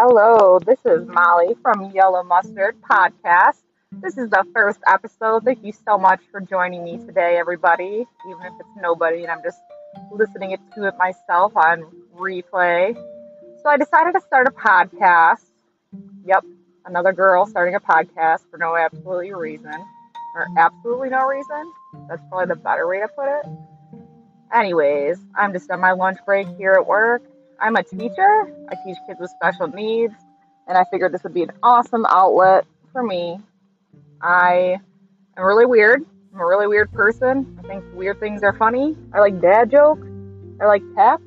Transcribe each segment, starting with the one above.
Hello, this is Molly from Yellow Mustard Podcast. This is the first episode. Thank you so much for joining me today, everybody. Even if it's nobody and I'm just listening to it myself on replay. So I decided to start a podcast. Yep, another girl starting a podcast for no absolutely reason. Or absolutely no reason. That's probably the better way to put it. Anyways, I'm just on my lunch break here at work I'm a teacher. I teach kids with special needs, and I figured this would be an awesome outlet for me. I am really weird. I'm a really weird person. I think weird things are funny. I like dad jokes. I like cats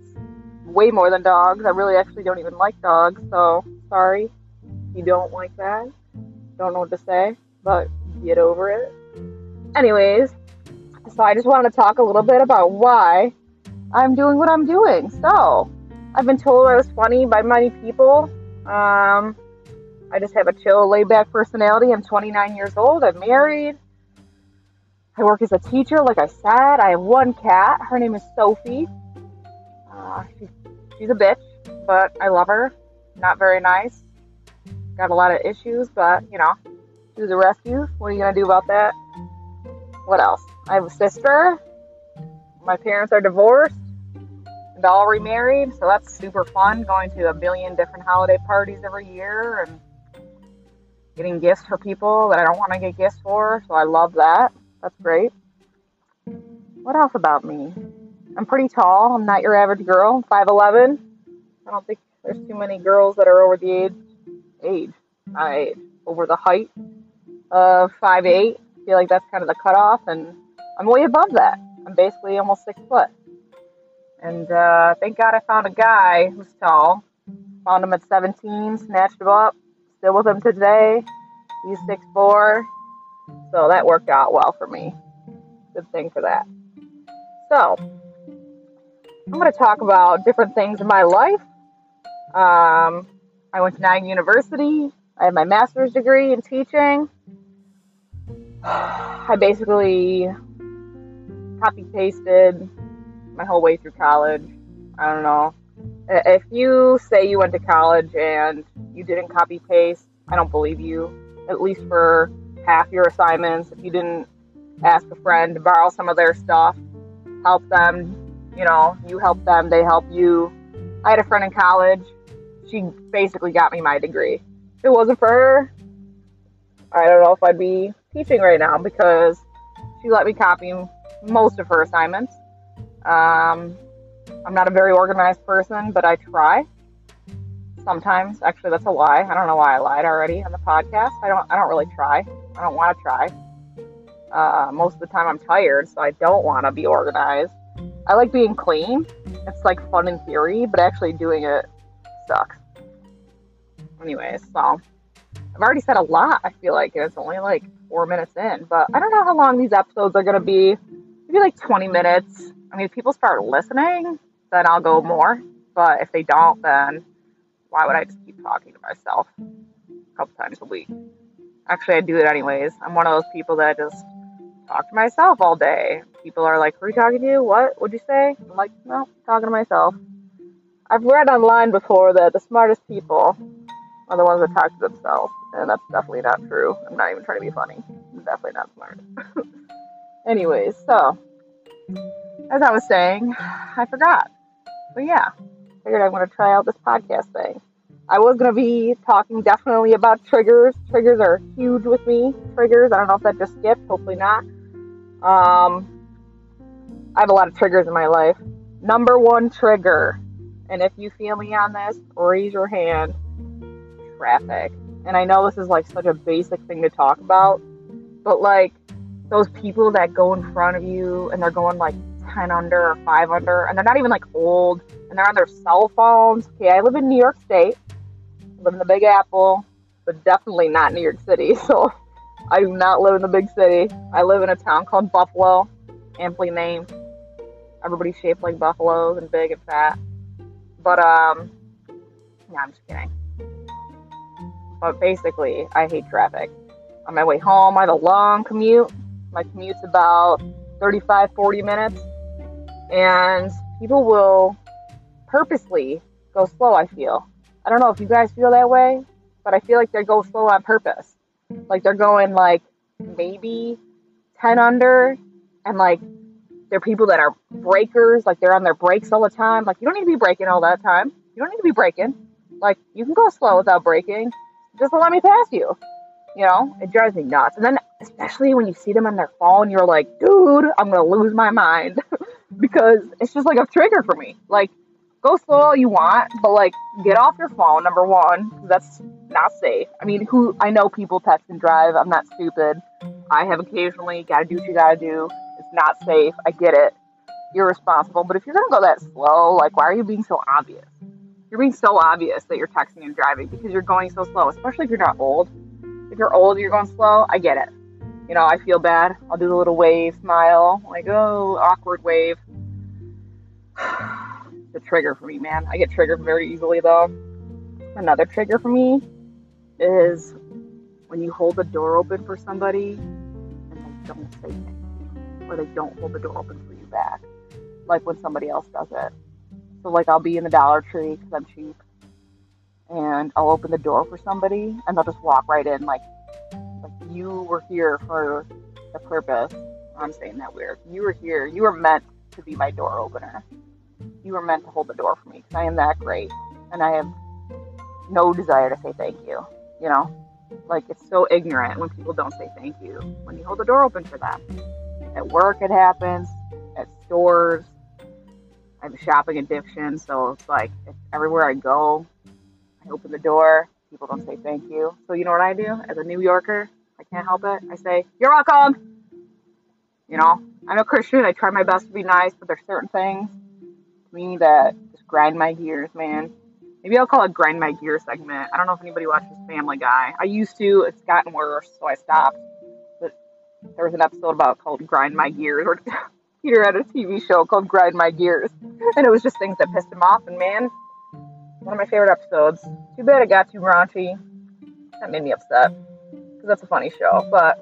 way more than dogs. I really actually don't even like dogs, so sorry you don't like that. Don't know what to say, but get over it. Anyways, so I just wanted to talk a little bit about why I'm doing what I'm doing. So, I've been told I was funny by many people. Um, I just have a chill, laid back personality. I'm 29 years old. I'm married. I work as a teacher, like I said. I have one cat. Her name is Sophie. Uh, she's, she's a bitch, but I love her. Not very nice. Got a lot of issues, but you know, she was a rescue. What are you gonna do about that? What else? I have a sister. My parents are divorced all remarried, so that's super fun. Going to a billion different holiday parties every year and getting gifts for people that I don't want to get gifts for, so I love that. That's great. What else about me? I'm pretty tall. I'm not your average girl. 5'11. I don't think there's too many girls that are over the age, age, I over the height of 5'8. I feel like that's kind of the cutoff, and I'm way above that. I'm basically almost six foot. And uh, thank God I found a guy who's tall. Found him at 17, snatched him up. Still with him today. He's 6'4. So that worked out well for me. Good thing for that. So, I'm going to talk about different things in my life. Um, I went to Nag University. I have my master's degree in teaching. I basically copy pasted my whole way through college. I don't know. If you say you went to college and you didn't copy paste, I don't believe you. At least for half your assignments, if you didn't ask a friend to borrow some of their stuff, help them, you know, you help them, they help you. I had a friend in college. She basically got me my degree. If it wasn't for her, I don't know if I'd be teaching right now because she let me copy most of her assignments. Um, I'm not a very organized person, but I try. Sometimes, actually, that's a lie. I don't know why I lied already on the podcast. I don't. I don't really try. I don't want to try. Uh, most of the time, I'm tired, so I don't want to be organized. I like being clean. It's like fun in theory, but actually doing it sucks. Anyways, so I've already said a lot. I feel like it's only like four minutes in, but I don't know how long these episodes are gonna be. Maybe like 20 minutes. I mean, if people start listening, then I'll go mm-hmm. more. But if they don't, then why would I just keep talking to myself a couple times a week? Actually, I do it anyways. I'm one of those people that just talk to myself all day. People are like, "Who are you talking to? What? What'd you say?" I'm like, "No, talking to myself." I've read online before that the smartest people are the ones that talk to themselves, and that's definitely not true. I'm not even trying to be funny. I'm definitely not smart. Anyways, so as I was saying, I forgot. But yeah, figured I'm going to try out this podcast thing. I was going to be talking definitely about triggers. Triggers are huge with me. Triggers, I don't know if that just skipped, hopefully not. Um, I have a lot of triggers in my life. Number one trigger, and if you feel me on this, raise your hand traffic. And I know this is like such a basic thing to talk about, but like those people that go in front of you and they're going like 10 under or 5 under, and they're not even like old, and they're on their cell phones. Okay, I live in New York State, I live in the Big Apple, but definitely not New York City. So I do not live in the big city. I live in a town called Buffalo, amply named. Everybody's shaped like buffaloes and big and fat. But, um, yeah, I'm just kidding. But basically, I hate traffic. On my way home, I have a long commute. My commute's about 35, 40 minutes and people will purposely go slow, I feel. I don't know if you guys feel that way, but I feel like they go slow on purpose. Like they're going like maybe 10 under and like they're people that are breakers, like they're on their brakes all the time. Like you don't need to be braking all that time. You don't need to be braking. Like you can go slow without braking. Just let me pass you. You know, it drives me nuts. And then especially when you see them on their phone, you're like, dude, I'm gonna lose my mind because it's just like a trigger for me. Like, go slow all you want, but like, get off your phone. Number one, that's not safe. I mean, who I know people text and drive. I'm not stupid. I have occasionally got to do what you got to do. It's not safe. I get it. You're responsible. But if you're gonna go that slow, like, why are you being so obvious? You're being so obvious that you're texting and driving because you're going so slow, especially if you're not old. If you're old, you're going slow. I get it you know, I feel bad. I'll do the little wave smile, like, oh, awkward wave. The trigger for me, man. I get triggered very easily, though. Another trigger for me is when you hold the door open for somebody and they don't say anything, or they don't hold the door open for you back, like when somebody else does it. So, like, I'll be in the Dollar Tree because I'm cheap, and I'll open the door for somebody, and they'll just walk right in, like, like you were here for the purpose. I'm saying that weird. You were here. You were meant to be my door opener. You were meant to hold the door for me because I am that great, and I have no desire to say thank you. You know, like it's so ignorant when people don't say thank you when you hold the door open for them. At work, it happens. At stores, I have a shopping addiction, so it's like everywhere I go, I open the door. People don't say thank you. So you know what I do as a New Yorker? I can't help it. I say, You're welcome. You know, I'm a Christian. I try my best to be nice, but there's certain things me that just grind my gears, man. Maybe I'll call it grind my gear segment. I don't know if anybody watches Family Guy. I used to. It's gotten worse, so I stopped. But there was an episode about called Grind My Gears, or Peter had a TV show called Grind My Gears, and it was just things that pissed him off. And man, one of my favorite episodes. Too bad it got too raunchy. That made me upset because that's a funny show. But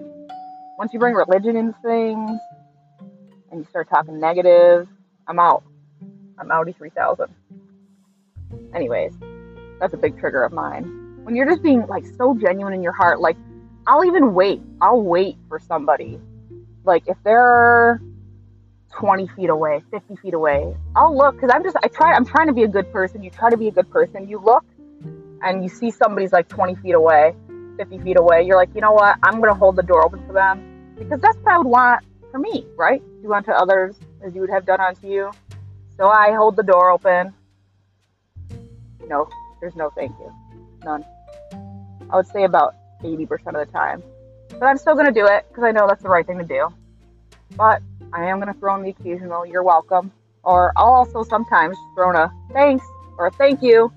once you bring religion into things and you start talking negative, I'm out. I'm outie 3000. Anyways, that's a big trigger of mine. When you're just being like so genuine in your heart, like I'll even wait. I'll wait for somebody. Like if they're 20 feet away, 50 feet away, I'll look because I'm just, I try, I'm trying to be a good person. You try to be a good person. You look and you see somebody's like 20 feet away 50 feet away, you're like, you know what? I'm to hold the door open for them because that's what I would want for me, right? Do unto others as you would have done unto you. So I hold the door open. No, there's no thank you. None. I would say about 80% of the time. But I'm still going to do it because I know that's the right thing to do. But I am going to throw in the occasional, you're welcome. Or I'll also sometimes throw in a thanks or a thank you.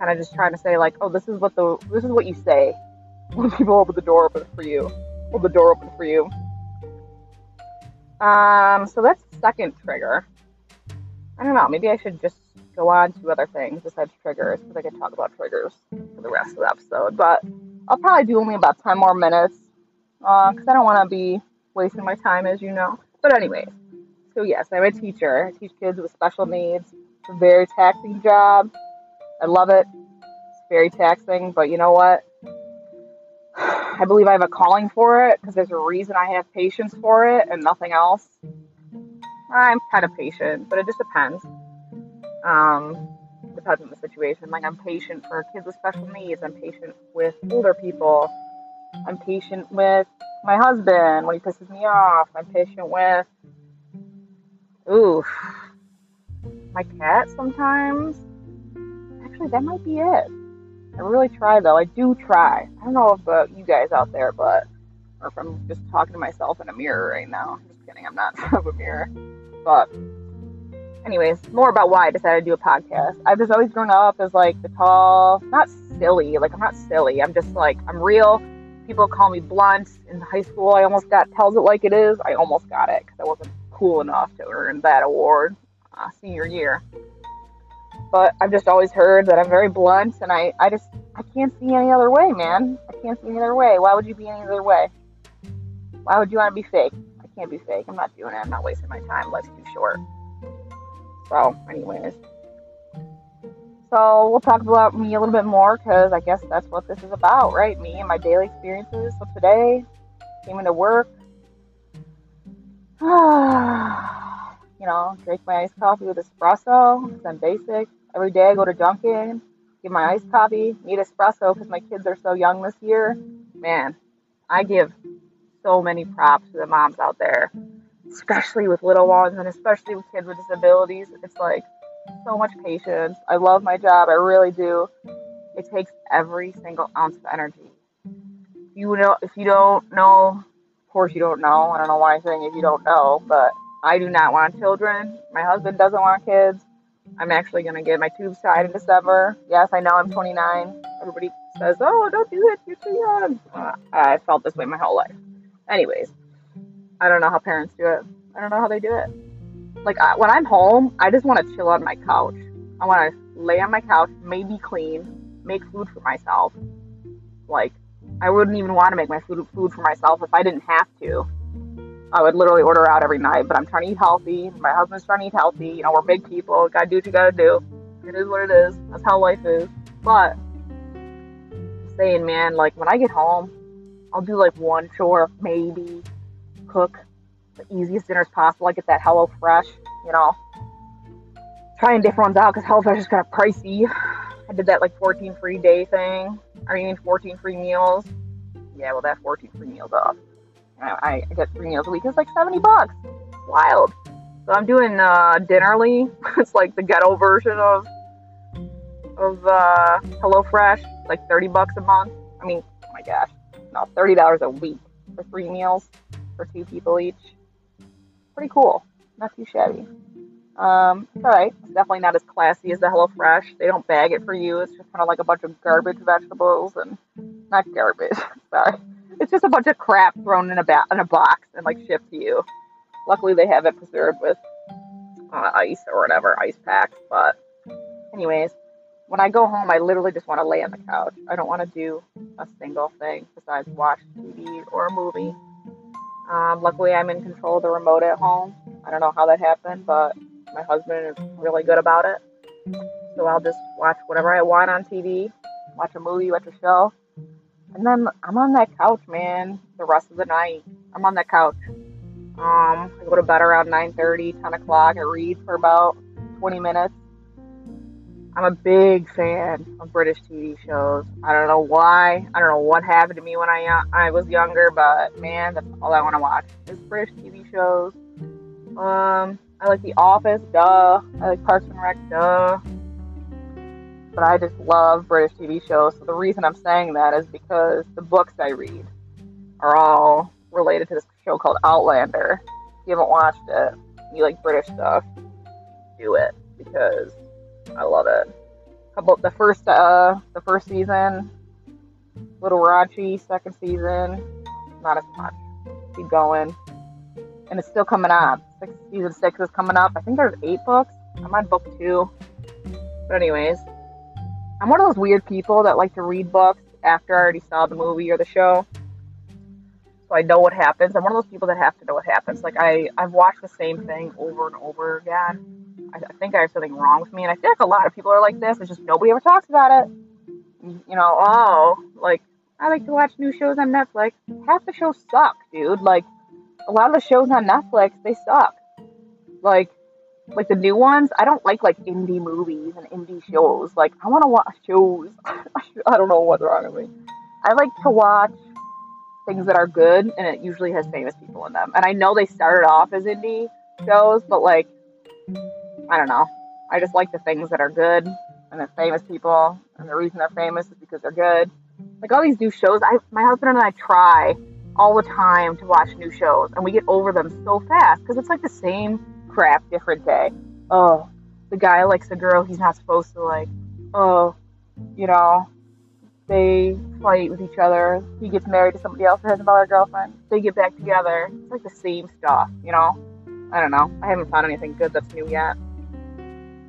Kind of just trying to say like, oh, this is what the this is what you say when people open the door open for you. Hold the door open for you. Um, so that's the second trigger. I don't know. Maybe I should just go on to other things besides triggers because I could talk about triggers for the rest of the episode. But I'll probably do only about 10 more minutes because uh, I don't want to be wasting my time, as you know. But, anyways, so yes, I'm a teacher. I teach kids with special needs. It's a very taxing job. I love it. It's very taxing, but you know what? I believe I have a calling for it because there's a reason I have patience for it and nothing else. I'm kind of patient, but it just depends. Um, depends on the situation. Like I'm patient for kids with special needs. I'm patient with older people. I'm patient with my husband when he pisses me off. I'm patient with, oof, my cat sometimes. Actually, that might be it. I really try though. I do try. I don't know about you guys out there, but or if I'm just talking to myself in a mirror right now. I'm just kidding. I'm not in front of a mirror. But anyways, more about why I decided to do a podcast. I've just always grown up as like the tall, not silly. Like I'm not silly. I'm just like I'm real. People call me blunt. In high school, I almost got tells it like it is. I almost got it because I wasn't cool enough to earn that award uh, senior year but I've just always heard that I'm very blunt, and I, I just I can't see any other way, man. I can't see any other way. Why would you be any other way? Why would you want to be fake? Can't be fake. I'm not doing it. I'm not wasting my time. Life's too short. So, anyways. So we'll talk about me a little bit more because I guess that's what this is about, right? Me and my daily experiences. So today, came into work. you know, drink my iced coffee with espresso because I'm basic. Every day I go to Dunkin', get my iced coffee, need espresso because my kids are so young this year. Man, I give so many props to the moms out there, especially with little ones and especially with kids with disabilities. It's like so much patience. I love my job, I really do. It takes every single ounce of energy. You know, if you don't know, of course you don't know. I don't know why I'm saying if you don't know, but I do not want children. My husband doesn't want kids. I'm actually gonna get my tubes tied in December. Yes, I know I'm 29. Everybody says, "Oh, don't do it. You're too young." Uh, I felt this way my whole life. Anyways, I don't know how parents do it. I don't know how they do it. Like I, when I'm home, I just want to chill on my couch. I want to lay on my couch, maybe clean, make food for myself. Like I wouldn't even want to make my food food for myself if I didn't have to. I would literally order out every night, but I'm trying to eat healthy. My husband's trying to eat healthy. You know, we're big people. Gotta do what you gotta do. It is what it is. That's how life is. But saying, man, like when I get home, I'll do like one chore, maybe cook the easiest dinners possible. I get that HelloFresh, you know, trying different ones out because HelloFresh is kind of pricey. I did that like 14 free day thing. I mean, 14 free meals. Yeah, well, that 14 free meals off. I, I get three meals a week. It's like 70 bucks. Wild. So I'm doing uh, Dinnerly. it's like the ghetto version of of uh, HelloFresh. Like 30 bucks a month. I mean, oh my gosh, no, 30 dollars a week for three meals for two people each. Pretty cool. Not too shabby. Um, it's alright. It's definitely not as classy as the HelloFresh. They don't bag it for you. It's just kind of like a bunch of garbage vegetables and not garbage. Sorry it's just a bunch of crap thrown in a ba- in a box and like shipped to you. Luckily, they have it preserved with uh, ice or whatever, ice pack. But, anyways, when I go home, I literally just want to lay on the couch. I don't want to do a single thing besides watch TV or a movie. Um, luckily, I'm in control of the remote at home. I don't know how that happened, but my husband is really good about it. So I'll just watch whatever I want on TV, watch a movie, watch a show, and then I'm on that couch, man, the rest of the night. I'm on that couch. Um, I go to bed around 9:30, 10 o'clock. I read for about 20 minutes. I'm a big fan of British TV shows. I don't know why. I don't know what happened to me when I I was younger, but man, that's all I want to watch is British TV shows. Um, I like The Office, duh. I like Parks and Rec, duh but I just love British TV shows. So the reason I'm saying that is because the books I read are all related to this show called Outlander. If you haven't watched it, you like British stuff, do it because I love it. Couple the first uh the first season, little raunchy. Second season, not as much. Keep going, and it's still coming up. Six, season six is coming up. I think there's eight books. I'm on book two. But anyways, I'm one of those weird people that like to read books after I already saw the movie or the show. So I know what happens. I'm one of those people that have to know what happens. Like I, I've watched the same thing over and over again. I, I think I have something wrong with me, and I feel like a lot of people are like this. It's just nobody ever talks about it. You know, oh, like I like to watch new shows on Netflix. Half the shows suck, dude. Like a lot of the shows on Netflix, they suck. Like like the new ones, I don't like like indie movies and indie shows. Like I want to watch shows. I don't know what's wrong with me. I like to watch things that are good, and it usually has famous people in them. And I know they started off as indie shows, but like I don't know. I just like the things that are good and the famous people, and the reason they're famous is because they're good. Like all these new shows, I my husband and I try all the time to watch new shows, and we get over them so fast because it's like the same crap, different day. Oh, the guy likes a girl he's not supposed to like. Oh, you know, they fight with each other. He gets married to somebody else who has another girlfriend. They get back together. It's like the same stuff, you know? I don't know. I haven't found anything good that's new yet.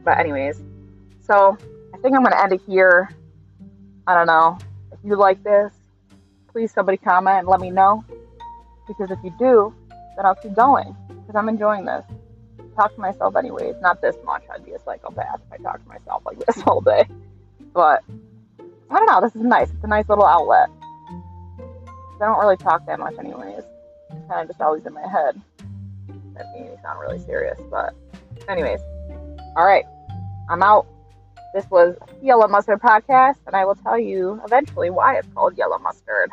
But, anyways, so I think I'm to end it here. I don't know. If you like this, please somebody comment and let me know. Because if you do, then I'll keep going. Because I'm enjoying this. talk to myself anyways. Not this much. I'd be a psychopath if I talk to myself like this all day. But I don't know. This is nice. It's a nice little outlet. I don't really talk that much anyways. It's kind of just always in my head. That made me sound really serious. But anyways, all right. I'm out. This was Yellow Mustard Podcast, and I will tell you eventually why it's called Yellow Mustard.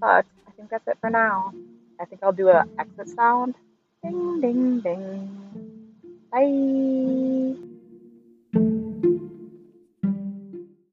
But I think that's it for now. I think I'll do an exit sound. Ding, ding, ding. Bye.